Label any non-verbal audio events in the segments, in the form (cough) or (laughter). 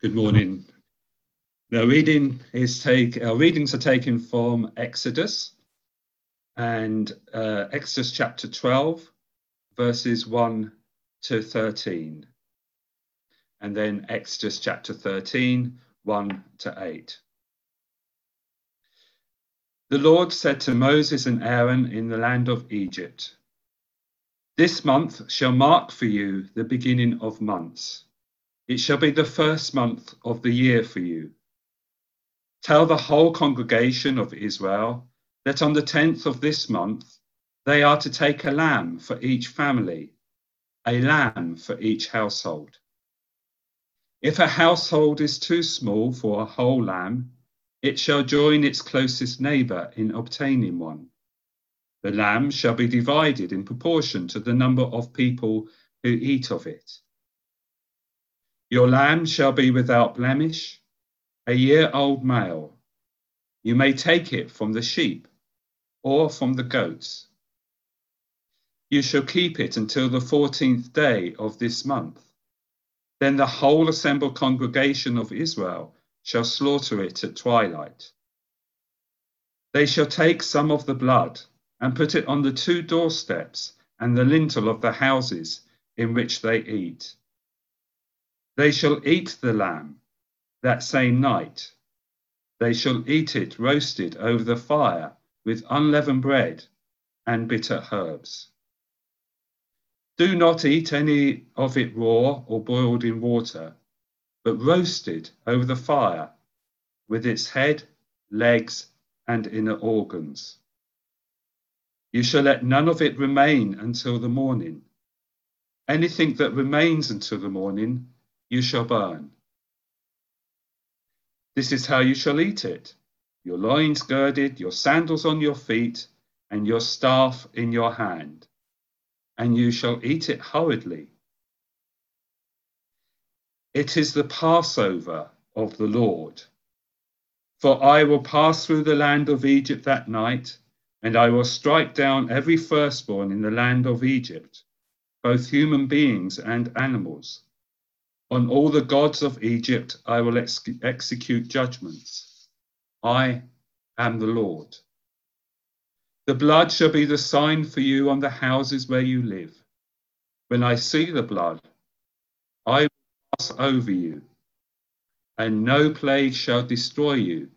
Good morning. The reading is take our readings are taken from Exodus and uh, Exodus chapter 12, verses 1 to 13, and then Exodus chapter 13, 1 to 8. The Lord said to Moses and Aaron in the land of Egypt, This month shall mark for you the beginning of months. It shall be the first month of the year for you. Tell the whole congregation of Israel that on the tenth of this month they are to take a lamb for each family, a lamb for each household. If a household is too small for a whole lamb, it shall join its closest neighbour in obtaining one. The lamb shall be divided in proportion to the number of people who eat of it. Your lamb shall be without blemish, a year old male. You may take it from the sheep or from the goats. You shall keep it until the fourteenth day of this month. Then the whole assembled congregation of Israel shall slaughter it at twilight. They shall take some of the blood and put it on the two doorsteps and the lintel of the houses in which they eat they shall eat the lamb that same night. They shall eat it roasted over the fire with unleavened bread and bitter herbs. Do not eat any of it raw or boiled in water, but roasted over the fire with its head, legs, and inner organs. You shall let none of it remain until the morning. Anything that remains until the morning you shall burn. This is how you shall eat it your loins girded, your sandals on your feet, and your staff in your hand, and you shall eat it hurriedly. It is the Passover of the Lord. For I will pass through the land of Egypt that night, and I will strike down every firstborn in the land of Egypt, both human beings and animals on all the gods of Egypt I will ex- execute judgments. I am the Lord. The blood shall be the sign for you on the houses where you live. When I see the blood, I will pass over you, and no plague shall destroy you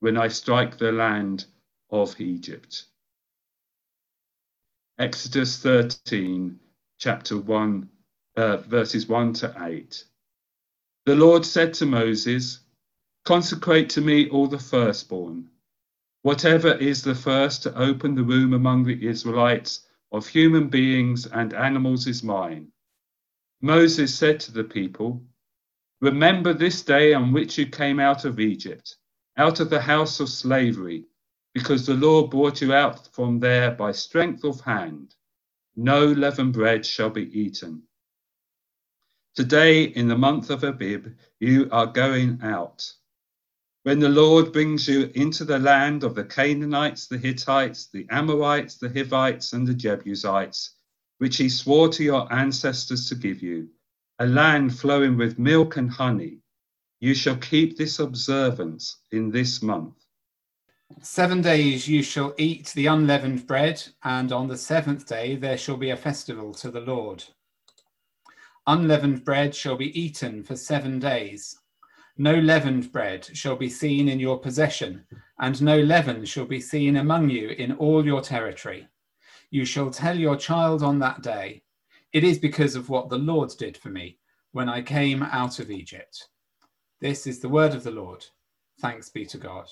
when I strike the land of Egypt. Exodus 13, chapter 1, uh, verses 1 to 8. The Lord said to Moses, Consecrate to me all the firstborn. Whatever is the first to open the womb among the Israelites of human beings and animals is mine. Moses said to the people, Remember this day on which you came out of Egypt, out of the house of slavery, because the Lord brought you out from there by strength of hand. No leavened bread shall be eaten. Today, in the month of Abib, you are going out. When the Lord brings you into the land of the Canaanites, the Hittites, the Amorites, the Hivites, and the Jebusites, which he swore to your ancestors to give you, a land flowing with milk and honey, you shall keep this observance in this month. Seven days you shall eat the unleavened bread, and on the seventh day there shall be a festival to the Lord. Unleavened bread shall be eaten for seven days. No leavened bread shall be seen in your possession, and no leaven shall be seen among you in all your territory. You shall tell your child on that day, It is because of what the Lord did for me when I came out of Egypt. This is the word of the Lord. Thanks be to God.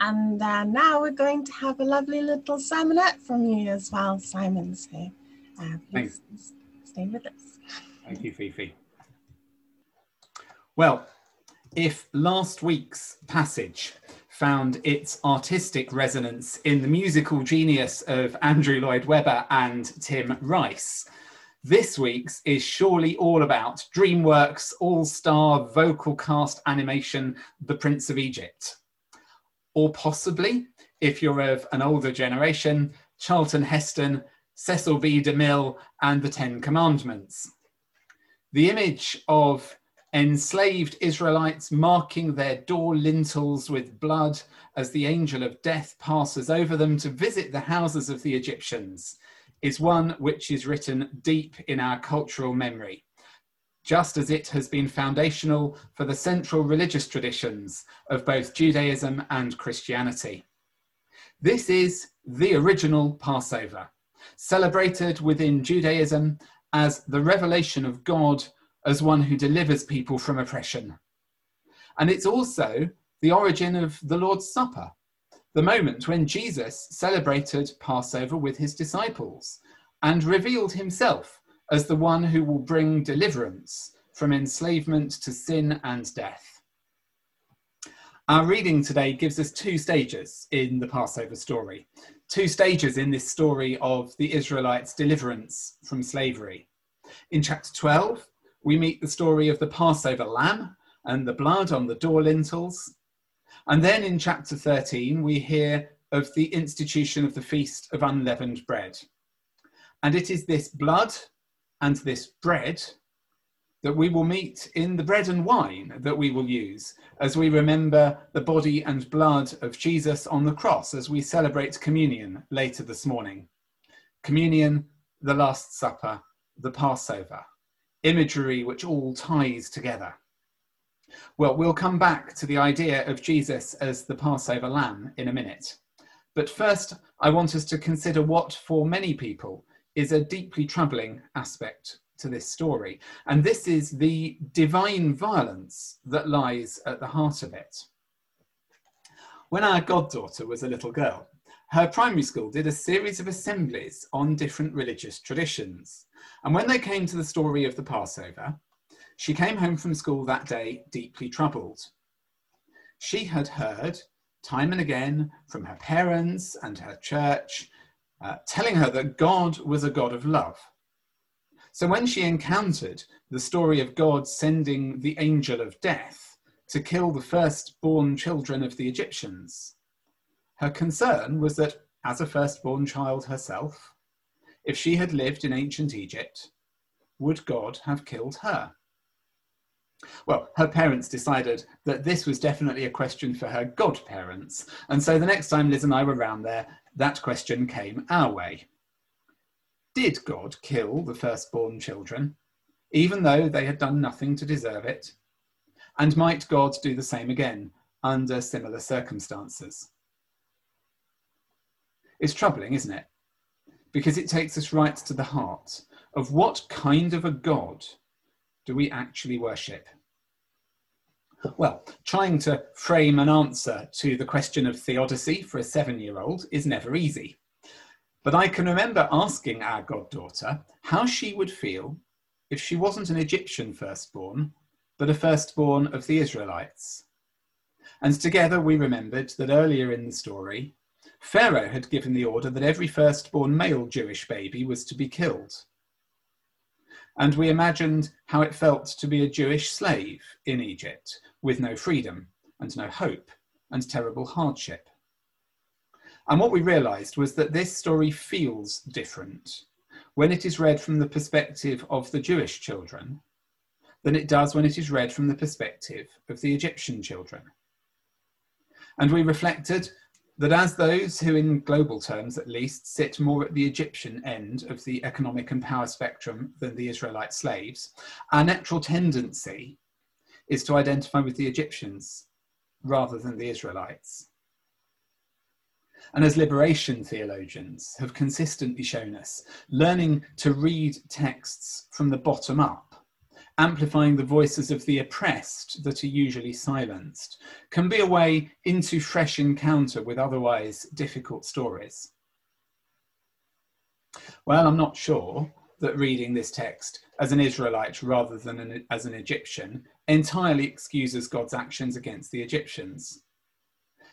And uh, now we're going to have a lovely little sermonette from you as well, Simon. So uh, Thanks. Stay with us. Thank you, Fifi. Well, if last week's passage found its artistic resonance in the musical genius of Andrew Lloyd Webber and Tim Rice, this week's is surely all about DreamWorks all star vocal cast animation, The Prince of Egypt. Or possibly, if you're of an older generation, Charlton Heston, Cecil B. DeMille, and the Ten Commandments. The image of enslaved Israelites marking their door lintels with blood as the angel of death passes over them to visit the houses of the Egyptians is one which is written deep in our cultural memory, just as it has been foundational for the central religious traditions of both Judaism and Christianity. This is the original Passover, celebrated within Judaism as the revelation of God as one who delivers people from oppression. And it's also the origin of the Lord's Supper, the moment when Jesus celebrated Passover with his disciples and revealed himself as the one who will bring deliverance from enslavement to sin and death. Our reading today gives us two stages in the Passover story, two stages in this story of the Israelites' deliverance from slavery. In chapter 12, we meet the story of the Passover lamb and the blood on the door lintels. And then in chapter 13, we hear of the institution of the Feast of Unleavened Bread. And it is this blood and this bread that we will meet in the bread and wine that we will use as we remember the body and blood of Jesus on the cross as we celebrate communion later this morning. Communion, the Last Supper, the Passover imagery which all ties together. Well, we'll come back to the idea of Jesus as the Passover lamb in a minute. But first, I want us to consider what, for many people, is a deeply troubling aspect to this story. And this is the divine violence that lies at the heart of it. When our goddaughter was a little girl, her primary school did a series of assemblies on different religious traditions. And when they came to the story of the Passover, she came home from school that day deeply troubled. She had heard time and again from her parents and her church uh, telling her that God was a God of love. So when she encountered the story of God sending the angel of death to kill the firstborn children of the Egyptians, her concern was that as a firstborn child herself, if she had lived in ancient Egypt, would God have killed her? Well, her parents decided that this was definitely a question for her godparents, and so the next time Liz and I were round there, that question came our way. Did God kill the firstborn children, even though they had done nothing to deserve it? And might God do the same again under similar circumstances? It's troubling, isn't it? because it takes us right to the heart of what kind of a God do we actually worship? Well, trying to frame an answer to the question of theodicy for a seven year old is never easy. But I can remember asking our goddaughter how she would feel if she wasn't an Egyptian firstborn, but a firstborn of the Israelites. And together we remembered that earlier in the story, Pharaoh had given the order that every firstborn male Jewish baby was to be killed. And we imagined how it felt to be a Jewish slave in Egypt with no freedom and no hope and terrible hardship. And what we realized was that this story feels different when it is read from the perspective of the Jewish children than it does when it is read from the perspective of the Egyptian children. And we reflected that as those who, in global terms at least, sit more at the Egyptian end of the economic and power spectrum than the Israelite slaves, our natural tendency is to identify with the Egyptians rather than the Israelites. And as liberation theologians have consistently shown us, learning to read texts from the bottom up amplifying the voices of the oppressed that are usually silenced, can be a way into fresh encounter with otherwise difficult stories. Well, I'm not sure that reading this text as an Israelite rather than an, as an Egyptian entirely excuses God's actions against the Egyptians.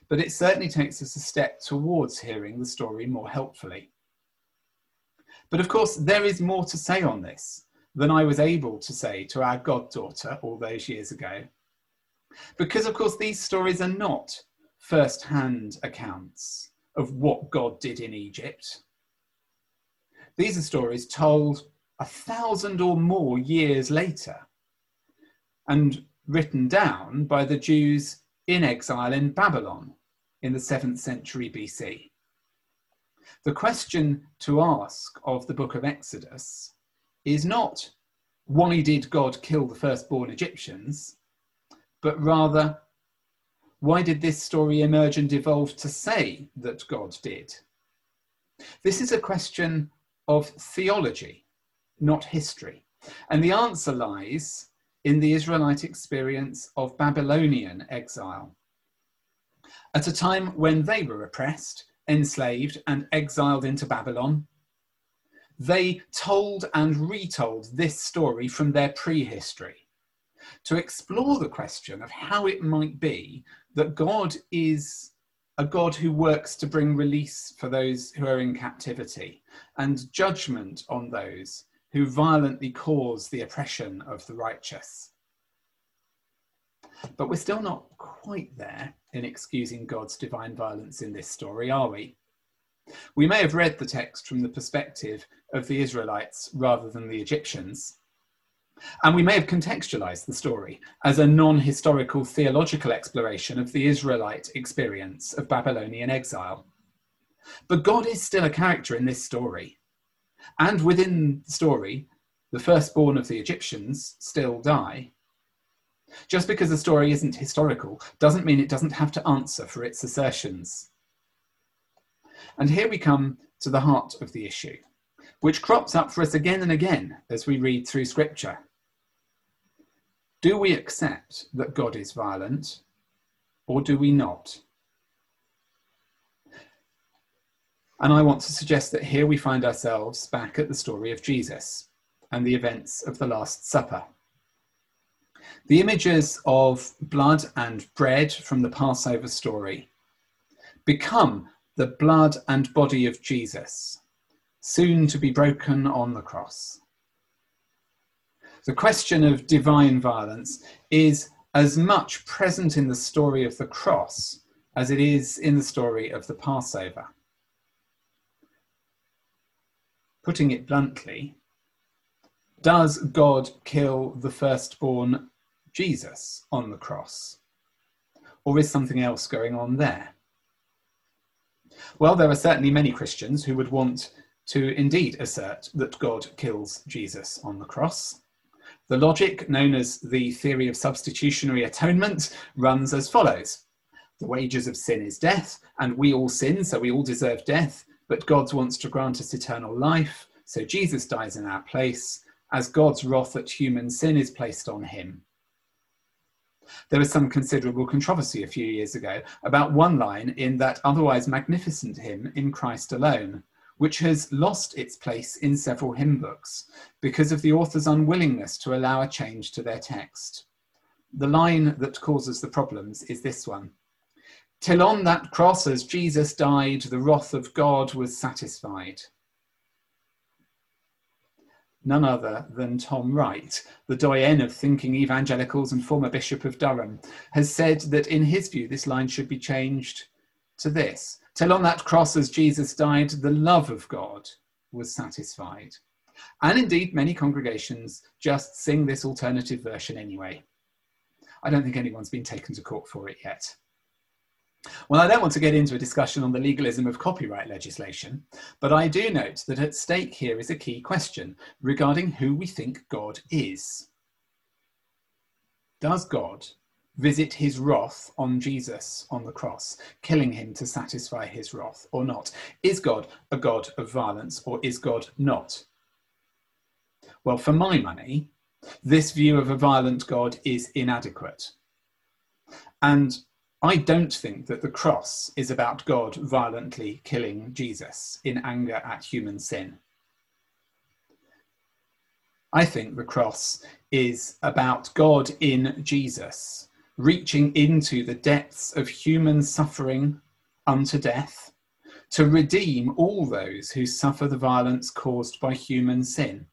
But it certainly takes us a step towards hearing the story more helpfully. But of course, there is more to say on this than I was able to say to our goddaughter all those years ago. Because, of course, these stories are not first hand accounts of what God did in Egypt. These are stories told a thousand or more years later. and written down by the Jews in exile in Babylon in the 7th century BC. The question to ask of the book of Exodus is not why did God kill the firstborn Egyptians, but rather why did this story emerge and evolve to say that God did? This is a question of theology, not history. And the answer lies in the Israelite experience of Babylonian exile. At a time when they were oppressed, enslaved, and exiled into Babylon, they told and retold this story from their prehistory to explore the question of how it might be that God is a God who works to bring release for those who are in captivity and judgment on those who violently cause the oppression of the righteous. But we're still not quite there in excusing God's divine violence in this story, are we? We may have read the text from the perspective of the Israelites rather than the Egyptians. And we may have contextualized the story as a non historical theological exploration of the Israelite experience of Babylonian exile. But God is still a character in this story. And within the story, the firstborn of the Egyptians still die. Just because a story isn't historical doesn't mean it doesn't have to answer for its assertions. And here we come to the heart of the issue, which crops up for us again and again as we read through Scripture. Do we accept that God is violent, or do we not? And I want to suggest that here we find ourselves back at the story of Jesus and the events of the Last Supper. The images of blood and bread from the Passover story become the blood and body of Jesus, soon to be broken on the cross. The question of divine violence is as much present in the story of the cross as it is in the story of the Passover. putting it bluntly, does God kill the firstborn Jesus on the cross? Or is something else going on there? Well, there are certainly many Christians who would want to indeed assert that God kills Jesus on the cross. The logic known as the theory of substitutionary atonement runs as follows The wages of sin is death, and we all sin, so we all deserve death but God wants to grant us eternal life. So Jesus dies in our place as God's wrath at human sin is placed on him. There was some considerable controversy a few years ago about one line in that otherwise magnificent hymn, In Christ Alone, which has lost its place in several hymn books because of the author's unwillingness to allow a change to their text. The line that causes the problems is this one Till on that cross, as Jesus died, the wrath of God was satisfied. None other than Tom Wright, the doyen of thinking evangelicals and former Bishop of Durham, has said that in his view this line should be changed to this Till on that cross, as Jesus died, the love of God was satisfied. And indeed, many congregations just sing this alternative version anyway. I don't think anyone's been taken to court for it yet. Well, I don't want to get into a discussion on the legalism of copyright legislation, but I do note that at stake here is a key question regarding who we think God is. Does God visit his wrath on Jesus on the cross, killing him to satisfy his wrath, or not? Is God a God of violence, or is God not? Well, for my money, this view of a violent God is inadequate. And I don't think that the cross is about God violently killing Jesus in anger at human sin. I think the cross is about God in Jesus reaching into the depths of human suffering unto death to redeem all those who suffer the violence caused by human sin.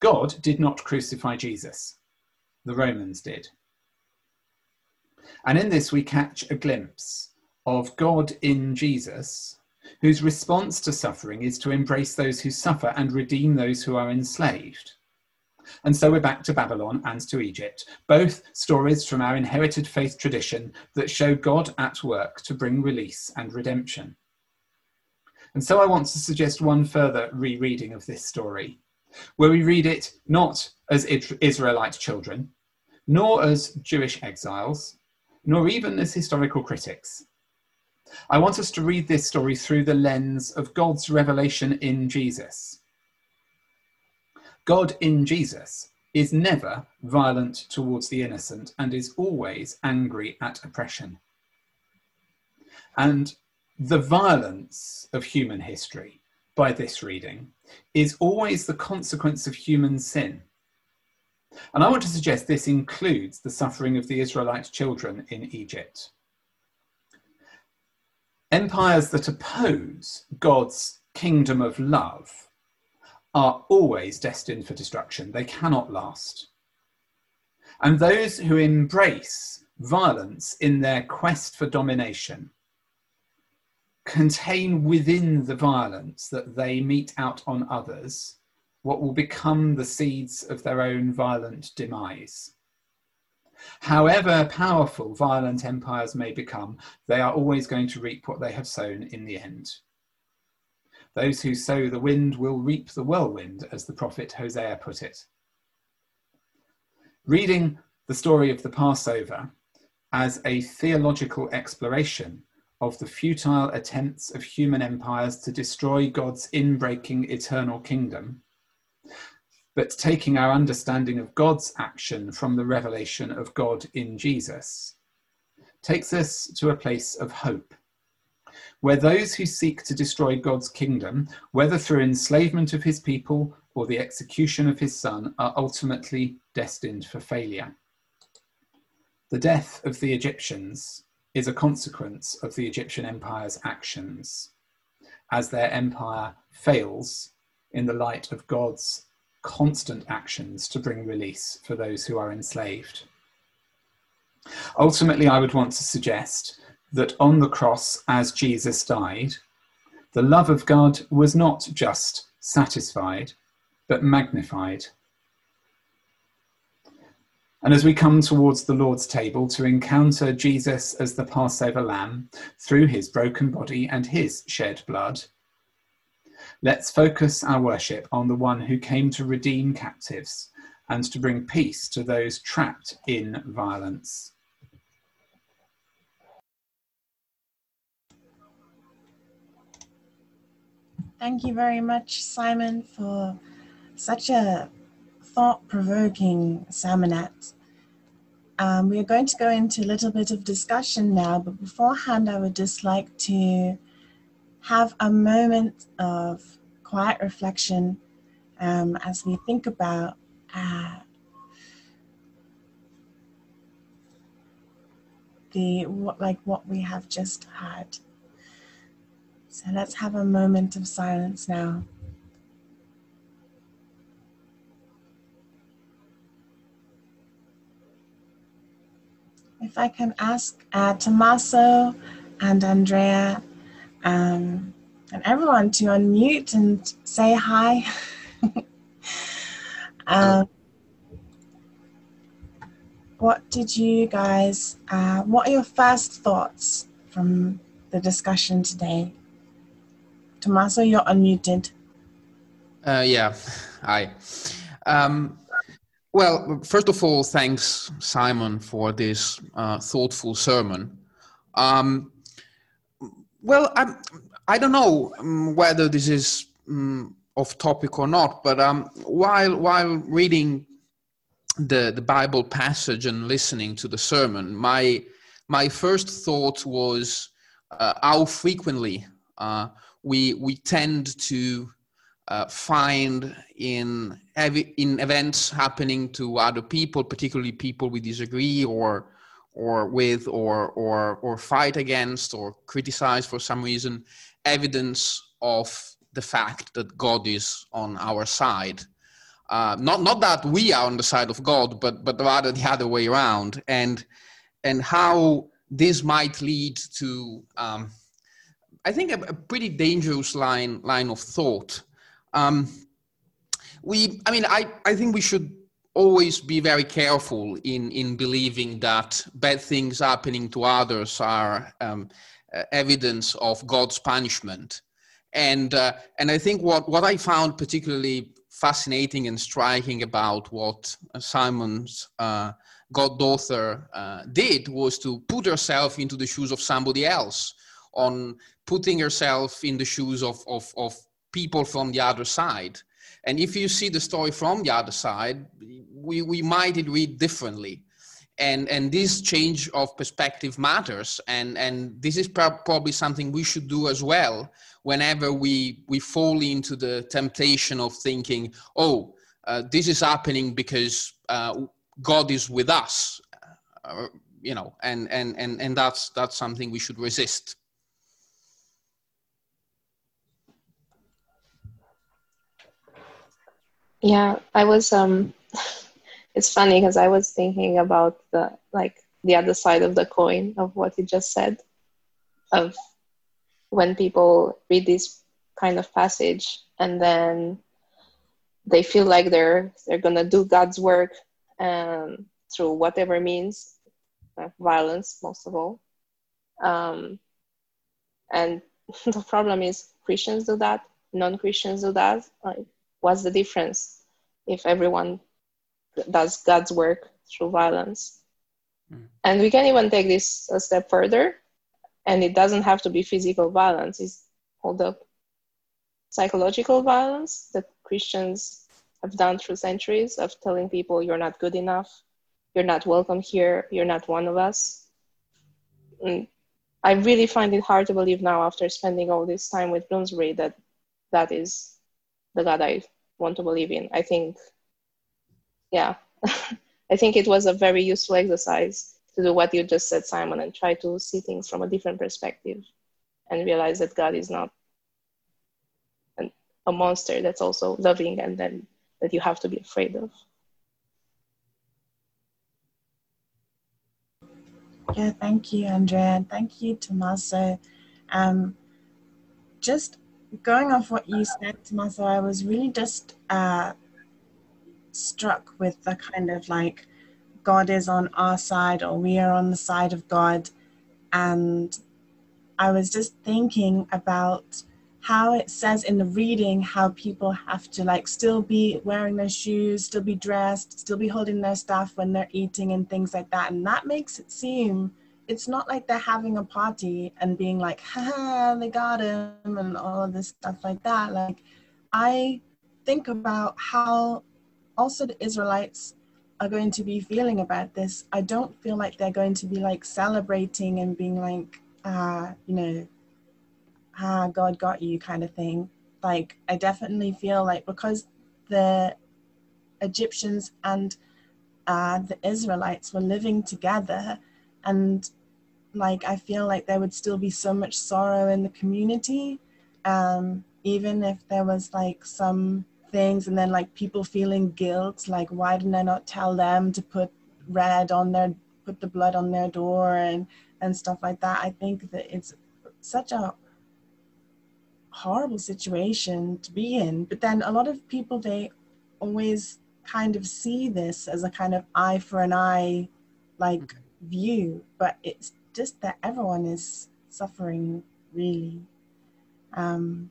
God did not crucify Jesus, the Romans did. And in this, we catch a glimpse of God in Jesus, whose response to suffering is to embrace those who suffer and redeem those who are enslaved. And so we're back to Babylon and to Egypt, both stories from our inherited faith tradition that show God at work to bring release and redemption. And so I want to suggest one further rereading of this story, where we read it not as Israelite children, nor as Jewish exiles, nor even as historical critics. I want us to read this story through the lens of God's revelation in Jesus God in Jesus is never violent towards the innocent and is always angry at oppression. And the violence of human history, by this reading, is always the consequence of human sin. And I want to suggest this includes the suffering of the Israelite children in Egypt. Empires that oppose God's kingdom of love are always destined for destruction. They cannot last. And those who embrace violence in their quest for domination contain within the violence that they mete out on others what will become the seeds of their own violent demise. However powerful violent empires may become, they are always going to reap what they have sown in the end. Those who sow the wind will reap the whirlwind, as the prophet Hosea put it. Reading the story of the Passover as a theological exploration of the futile attempts of human empires to destroy God's inbreaking eternal kingdom, but taking our understanding of God's action from the revelation of God in Jesus, takes us to a place of hope where those who seek to destroy God's kingdom, whether through enslavement of his people or the execution of his son, are ultimately destined for failure. The death of the Egyptians is a consequence of the Egyptian empire's actions, as their empire fails in the light of God's constant actions to bring release for those who are enslaved. Ultimately, I would want to suggest that on the cross, as Jesus died, the love of God was not just satisfied, but magnified. And as we come towards the Lord's table to encounter Jesus as the Passover lamb through his broken body and his shed blood, let's focus our worship on the one who came to redeem captives and to bring peace to those trapped in violence. Thank you very much, Simon, for such a thought provoking sermonette. Um, we are going to go into a little bit of discussion now, but beforehand, I would just like to have a moment of quiet reflection um, as we think about uh, the what, like what we have just had. So let's have a moment of silence now. If I can ask uh, Tommaso and Andrea um, and everyone to unmute and say hi. (laughs) um, what did you guys, uh, what are your first thoughts from the discussion today? Tommaso, you're unmuted. Uh, yeah, hi. Um, well, first of all, thanks, Simon, for this uh, thoughtful sermon. Um, well, I'm, I do not know um, whether this is um, off topic or not, but um, while while reading the the Bible passage and listening to the sermon, my my first thought was uh, how frequently uh, we we tend to uh, find in in events happening to other people, particularly people we disagree or or with or or or fight against or criticize for some reason, evidence of the fact that God is on our side. Uh, not not that we are on the side of God, but but rather the other way around, and and how this might lead to um, I think, a, a, pretty dangerous line line of thought. Um, we, I mean, I, I think we should always be very careful in, in believing that bad things happening to others are um, uh, evidence of God's punishment. And, uh, and I think what, what I found particularly fascinating and striking about what Simon's uh, goddaughter uh, did was to put herself into the shoes of somebody else, on putting herself in the shoes of, of, of people from the other side. And if you see the story from the other side, we, we might read differently. And and this change of perspective matters. And and this is probably something we should do as well whenever we we fall into the temptation of thinking oh uh, this is happening because uh, god is with us uh, you know and and and and that's that's something we should resist yeah i was um (laughs) it's funny because I was thinking about the like the other side of the coin of what you just said of when people read this kind of passage and then they feel like they're they're gonna do God's work um, through whatever means, violence most of all. Um, and (laughs) the problem is Christians do that, non-Christians do that. Like, what's the difference if everyone does God's work through violence. Mm. And we can even take this a step further, and it doesn't have to be physical violence. It's all the psychological violence that Christians have done through centuries of telling people you're not good enough, you're not welcome here, you're not one of us. And I really find it hard to believe now, after spending all this time with Bloomsbury, that that is the God I want to believe in. I think yeah, (laughs) I think it was a very useful exercise to do what you just said, Simon, and try to see things from a different perspective and realize that God is not an, a monster that's also loving and then that you have to be afraid of. Yeah, thank you, Andrea, and thank you, Tommaso. Um, just going off what you said, Tommaso, I was really just uh, struck with the kind of like God is on our side or we are on the side of God. And I was just thinking about how it says in the reading how people have to like still be wearing their shoes, still be dressed, still be holding their stuff when they're eating and things like that. And that makes it seem it's not like they're having a party and being like, ha, they got him and all of this stuff like that. Like I think about how also the Israelites are going to be feeling about this. I don't feel like they're going to be like celebrating and being like, ah, you know, ah, God got you kind of thing. Like, I definitely feel like because the Egyptians and uh, the Israelites were living together, and like, I feel like there would still be so much sorrow in the community, um, even if there was like some things and then like people feeling guilt like why didn't i not tell them to put red on their put the blood on their door and and stuff like that? I think that it's such a horrible situation to be in but then a lot of people they always kind of see this as a kind of eye for an eye like view but it's just that everyone is suffering really um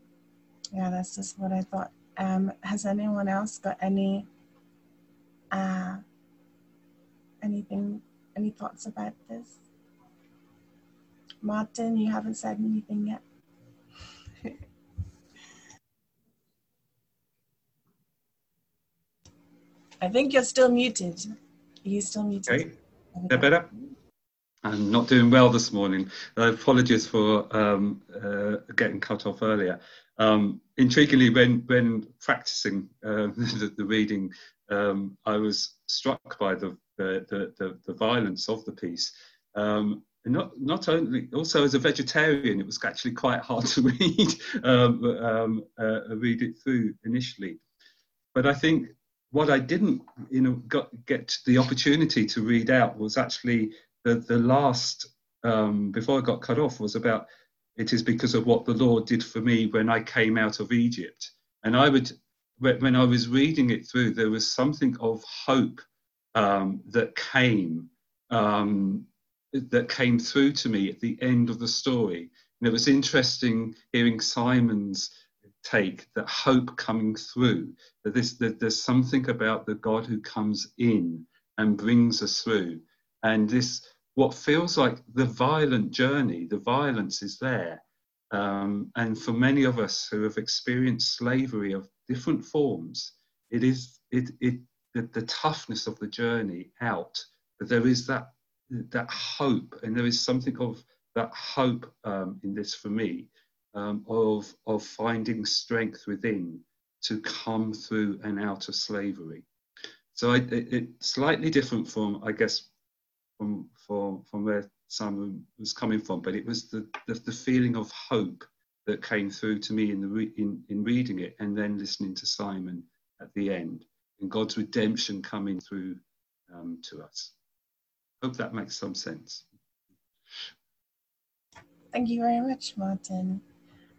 yeah that's just what i thought um, has anyone else got any uh, anything, any thoughts about this? Martin, you haven't said anything yet. (laughs) I think you're still muted. Are you still muted? Okay. Is that better? I'm not doing well this morning. Uh, apologies for um, uh, getting cut off earlier. Um, intriguingly, when when practicing uh, (laughs) the, the, reading, um, I was struck by the the, the, the violence of the piece. Um, not not only also as a vegetarian, it was actually quite hard to (laughs) read um, um, uh, read it through initially. But I think what I didn't you know got, get the opportunity to read out was actually the the last um, before I got cut off was about it is because of what the Lord did for me when I came out of Egypt. And I would when I was reading it through, there was something of hope um, that came um, that came through to me at the end of the story. And it was interesting hearing Simon's take that hope coming through that this that there's something about the God who comes in and brings us through, and this what feels like the violent journey. The violence is there, um, and for many of us who have experienced slavery of different forms, it is it it the, the toughness of the journey out. But there is that that hope, and there is something of that hope um, in this for me um, of of finding strength within to come through and out of slavery. So I, it, it's slightly different from, I guess, from from from where Simon was coming from, but it was the, the, the feeling of hope that came through to me in the re, in, in reading it and then listening to Simon at the end, and God's redemption coming through um, to us. Hope that makes some sense. Thank you very much, Martin.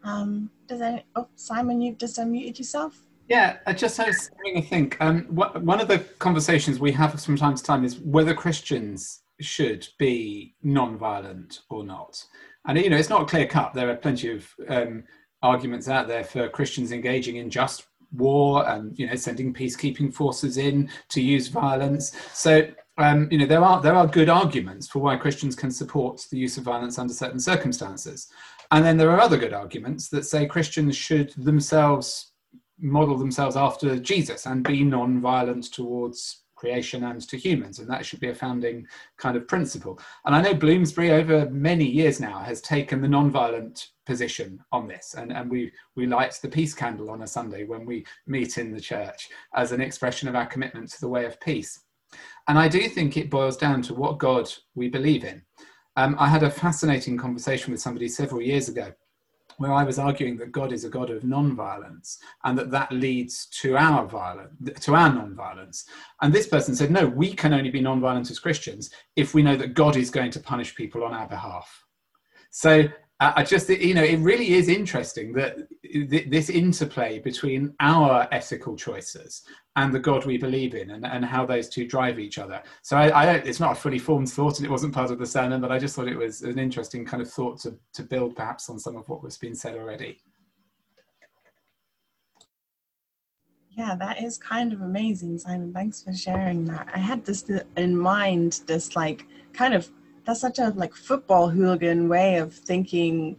Um, does any, oh, Simon, you've just unmuted yourself? Yeah, I just was having a think. Um, what, one of the conversations we have from time to time is whether Christians should be non-violent or not. And you know, it's not clear cut. There are plenty of um, arguments out there for Christians engaging in just war and you know sending peacekeeping forces in to use violence. So um, you know there are there are good arguments for why Christians can support the use of violence under certain circumstances. And then there are other good arguments that say Christians should themselves model themselves after Jesus and be non-violent towards creation and to humans, and that should be a founding kind of principle. And I know Bloomsbury over many years now has taken the non-violent position on this, and, and we we light the peace candle on a Sunday when we meet in the church as an expression of our commitment to the way of peace. And I do think it boils down to what God we believe in. Um, I had a fascinating conversation with somebody several years ago where I was arguing that God is a God of non-violence and that that leads to our violence, to our non-violence. And this person said, no, we can only be non-violent as Christians if we know that God is going to punish people on our behalf. So I just, you know, it really is interesting that this interplay between our ethical choices and the God we believe in, and, and how those two drive each other. So I, I it's not a fully formed thought, and it wasn't part of the sermon, but I just thought it was an interesting kind of thought to to build, perhaps, on some of what was being said already. Yeah, that is kind of amazing, Simon. Thanks for sharing that. I had this in mind, this like kind of that's such a like football hooligan way of thinking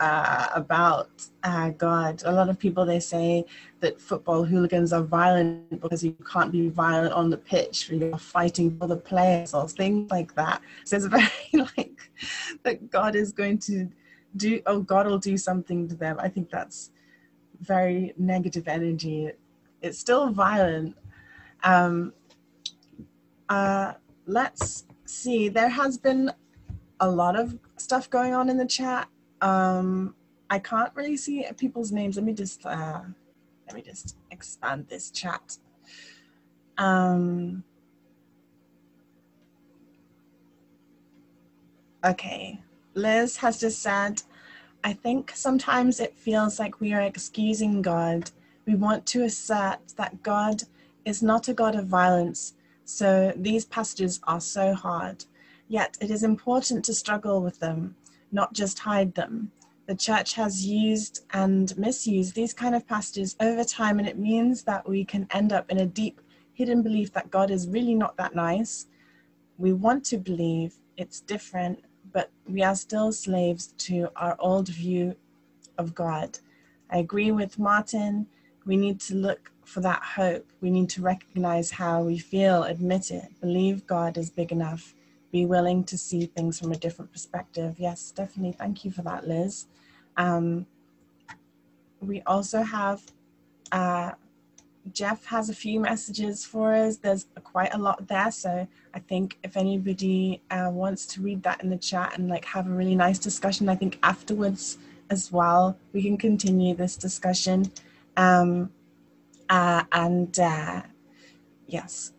uh, about uh, God. A lot of people they say that football hooligans are violent because you can't be violent on the pitch. When you're fighting for the players or things like that. So it's (laughs) very like that God is going to do. Oh, God will do something to them. I think that's very negative energy. It's still violent. Um, uh, let's see, there has been a lot of stuff going on in the chat. Um, I can't really see people's names. Let me just uh, let me just expand this chat. Um, okay, Liz has just said, I think sometimes it feels like we are excusing God. We want to assert that God is not a God of violence, so these passages are so hard. Yet it is important to struggle with them, not just hide them. The church has used and misused these kind of passages over time, and it means that we can end up in a deep, hidden belief that God is really not that nice. We want to believe it's different, but we are still slaves to our old view of God. I agree with Martin. We need to look for that hope. We need to recognize how we feel, admit it, believe God is big enough, be willing to see things from a different perspective. Yes, definitely. Thank you for that, Liz. Um, we also have uh, Jeff has a few messages for us. There's quite a lot there, so I think if anybody uh, wants to read that in the chat and like have a really nice discussion, I think afterwards as well we can continue this discussion. Um, uh, and uh, yes,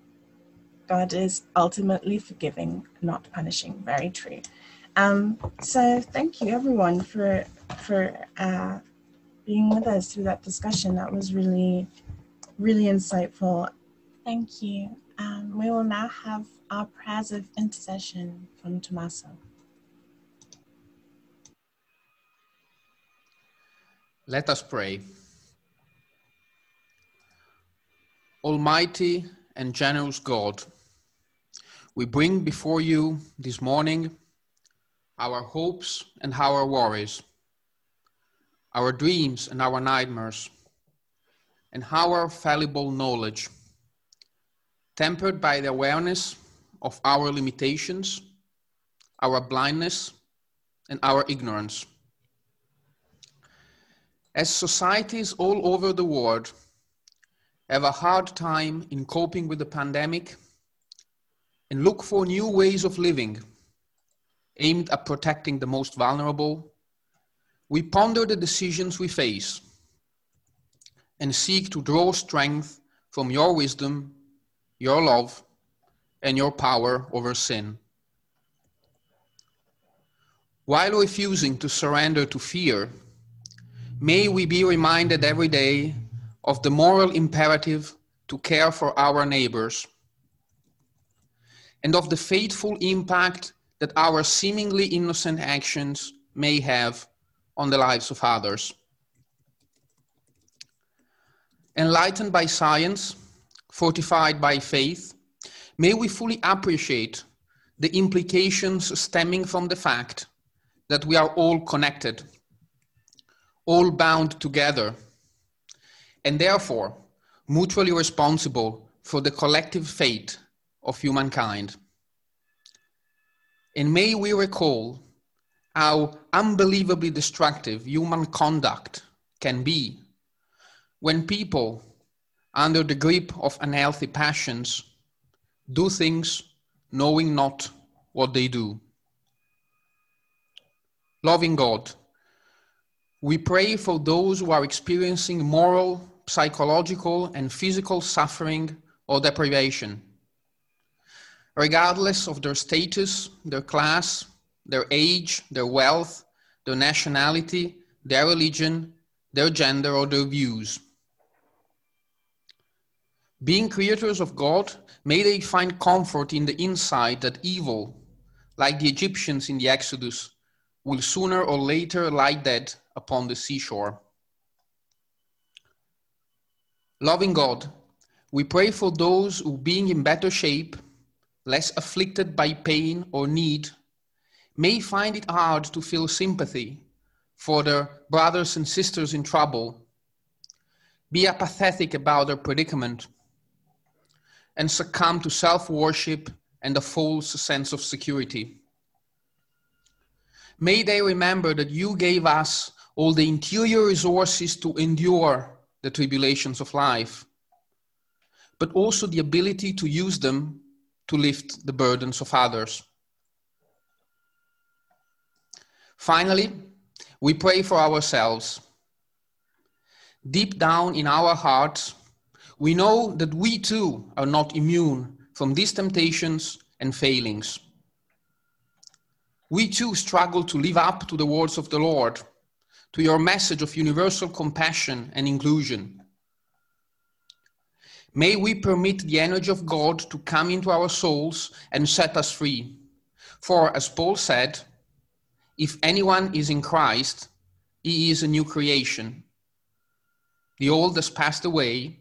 God is ultimately forgiving, not punishing. Very true. Um, so thank you everyone for for uh, being with us through that discussion. That was really really insightful. Thank you. Um, we will now have our prayers of intercession from Tommaso. Let us pray. Almighty and generous God, we bring before you this morning our hopes and our worries, our dreams and our nightmares, and our fallible knowledge, tempered by the awareness of our limitations, our blindness, and our ignorance. As societies all over the world have a hard time in coping with the pandemic and look for new ways of living aimed at protecting the most vulnerable, we ponder the decisions we face and seek to draw strength from your wisdom, your love, and your power over sin. While refusing to surrender to fear, may we be reminded every day of the moral imperative to care for our neighbors and of the fateful impact that our seemingly innocent actions may have on the lives of others. Enlightened by science, fortified by faith, may we fully appreciate the implications stemming from the fact that we are all connected, all bound together, and therefore mutually responsible for the collective fate of humankind. And may we recall how unbelievably destructive human conduct can be when people, under the grip of unhealthy passions, do things knowing not what they do. Loving God, we pray for those who are experiencing moral, psychological, and physical suffering or deprivation regardless of their status, their class, their age, their wealth, their nationality, their religion, their gender, or their views. Being creators of God, may they find comfort in the insight that evil, like the Egyptians in the Exodus, will sooner or later lie dead upon the seashore. Loving God, we pray for those who, being in better shape, less afflicted by pain or need, may find it hard to feel sympathy for their brothers and sisters in trouble, be apathetic about their predicament, and succumb to self worship and a false sense of security. May they remember that you gave us all the interior resources to endure the tribulations of life, but also the ability to use them to lift the burdens of others. Finally, we pray for ourselves. Deep down in our hearts, we know that we too are not immune from these temptations and failings. We too struggle to live up to the words of the Lord, to your message of universal compassion and inclusion. May we permit the energy of God to come into our souls and set us free. For, as Paul said, if anyone is in Christ, he is a new creation. The old has passed away.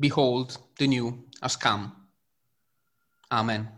Behold, the new has come. Amen.